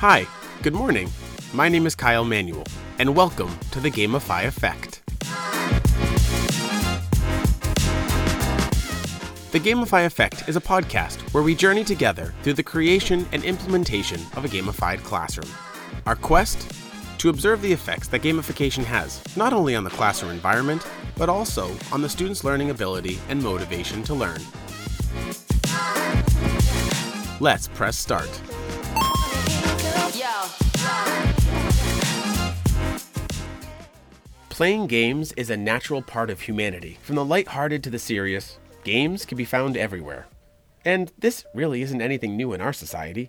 Hi, good morning. My name is Kyle Manuel, and welcome to the Gamify Effect. The Gamify Effect is a podcast where we journey together through the creation and implementation of a gamified classroom. Our quest? To observe the effects that gamification has, not only on the classroom environment, but also on the student's learning ability and motivation to learn. Let's press start. Playing games is a natural part of humanity. From the lighthearted to the serious, games can be found everywhere. And this really isn't anything new in our society.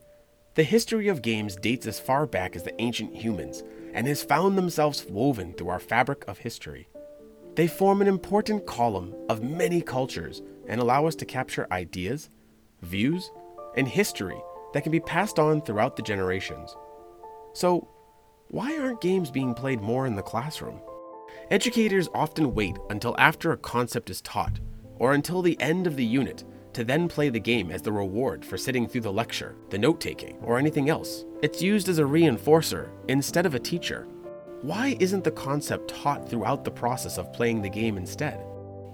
The history of games dates as far back as the ancient humans and has found themselves woven through our fabric of history. They form an important column of many cultures and allow us to capture ideas, views, and history that can be passed on throughout the generations. So, why aren't games being played more in the classroom? Educators often wait until after a concept is taught, or until the end of the unit, to then play the game as the reward for sitting through the lecture, the note taking, or anything else. It's used as a reinforcer instead of a teacher. Why isn't the concept taught throughout the process of playing the game instead?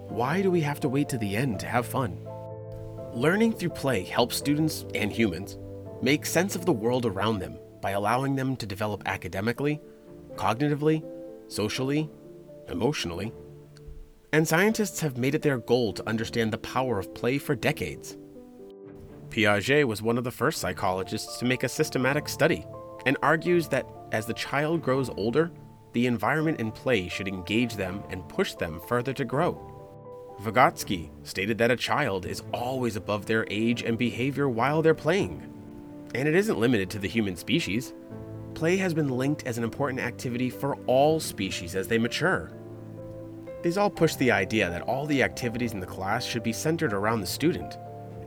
Why do we have to wait to the end to have fun? Learning through play helps students and humans make sense of the world around them by allowing them to develop academically, cognitively, socially, emotionally. And scientists have made it their goal to understand the power of play for decades. Piaget was one of the first psychologists to make a systematic study and argues that as the child grows older, the environment and play should engage them and push them further to grow. Vygotsky stated that a child is always above their age and behavior while they're playing. And it isn't limited to the human species play has been linked as an important activity for all species as they mature. These all push the idea that all the activities in the class should be centered around the student,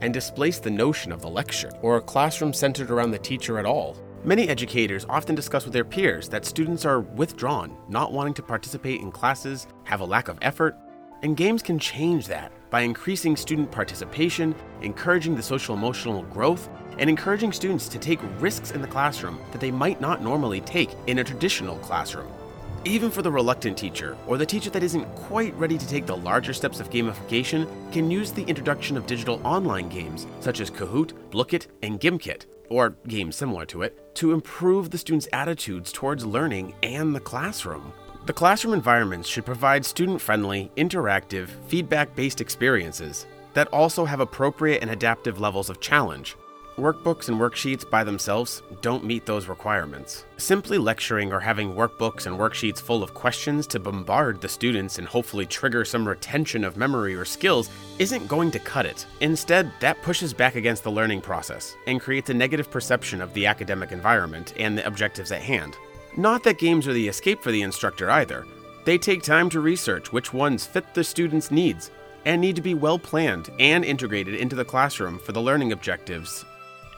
and displace the notion of the lecture or a classroom centered around the teacher at all. Many educators often discuss with their peers that students are withdrawn, not wanting to participate in classes, have a lack of effort, and games can change that by increasing student participation, encouraging the social emotional growth, and encouraging students to take risks in the classroom that they might not normally take in a traditional classroom. Even for the reluctant teacher, or the teacher that isn't quite ready to take the larger steps of gamification, can use the introduction of digital online games such as Kahoot, Blooket, and Gimkit, or games similar to it, to improve the students' attitudes towards learning and the classroom. The classroom environments should provide student friendly, interactive, feedback based experiences that also have appropriate and adaptive levels of challenge Workbooks and worksheets by themselves don't meet those requirements. Simply lecturing or having workbooks and worksheets full of questions to bombard the students and hopefully trigger some retention of memory or skills isn't going to cut it. Instead, that pushes back against the learning process and creates a negative perception of the academic environment and the objectives at hand. Not that games are the escape for the instructor either. They take time to research which ones fit the student's needs and need to be well planned and integrated into the classroom for the learning objectives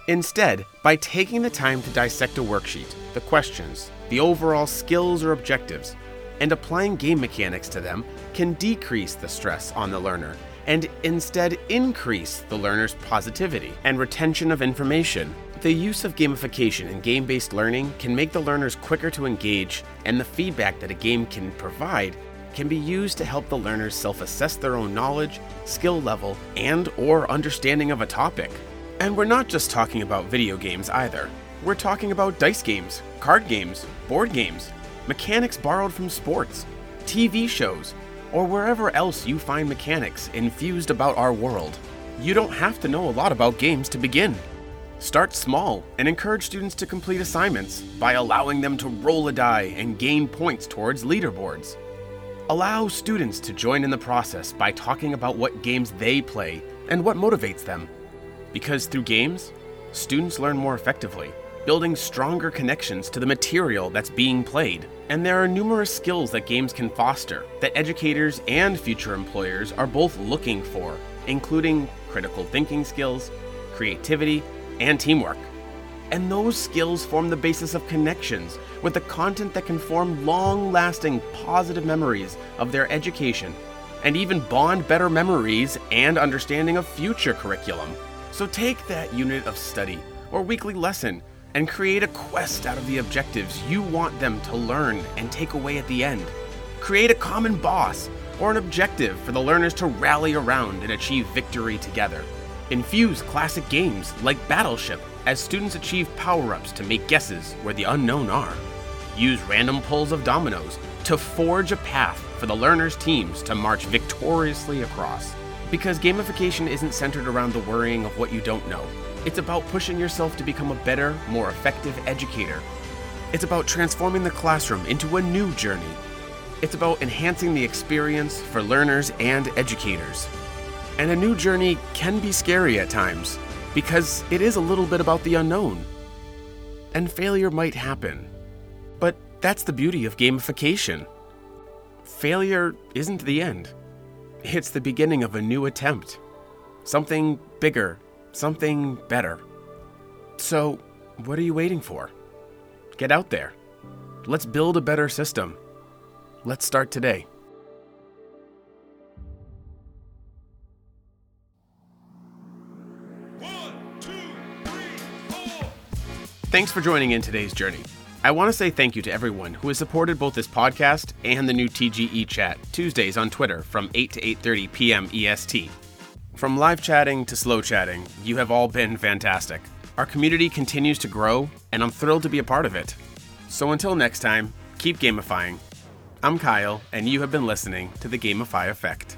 Instead, by taking the time to dissect a worksheet, the questions, the overall skills or objectives, and applying game mechanics to them can decrease the stress on the learner and instead increase the learner's positivity and retention of information. The use of gamification and game based learning can make the learners quicker to engage, and the feedback that a game can provide can be used to help the learners self assess their own knowledge, skill level, and or understanding of a topic. And we're not just talking about video games either. We're talking about dice games, card games, board games, mechanics borrowed from sports, TV shows, or wherever else you find mechanics infused about our world. You don't have to know a lot about games to begin. Start small and encourage students to complete assignments by allowing them to roll a die and gain points towards leaderboards. Allow students to join in the process by talking about what games they play and what motivates them. Because through games, students learn more effectively, building stronger connections to the material that's being played. And there are numerous skills that games can foster that educators and future employers are both looking for, including critical thinking skills, creativity, and teamwork. And those skills form the basis of connections with the content that can form long lasting positive memories of their education and even bond better memories and understanding of future curriculum. So take that unit of study or weekly lesson and create a quest out of the objectives you want them to learn and take away at the end. Create a common boss or an objective for the learners to rally around and achieve victory together. Infuse classic games like Battleship as students achieve power ups to make guesses where the unknown are. Use random pulls of dominoes to forge a path for the learners' teams to march victoriously across. Because gamification isn't centered around the worrying of what you don't know, it's about pushing yourself to become a better, more effective educator. It's about transforming the classroom into a new journey. It's about enhancing the experience for learners and educators. And a new journey can be scary at times because it is a little bit about the unknown. And failure might happen. But that's the beauty of gamification. Failure isn't the end, it's the beginning of a new attempt. Something bigger, something better. So, what are you waiting for? Get out there. Let's build a better system. Let's start today. One, two, three, four. Thanks for joining in today's journey. I want to say thank you to everyone who has supported both this podcast and the new TGE chat Tuesdays on Twitter from 8 to 8:30 p.m. EST. From live chatting to slow chatting, you have all been fantastic. Our community continues to grow, and I'm thrilled to be a part of it. So until next time, keep gamifying. I'm Kyle, and you have been listening to the Gamify Effect.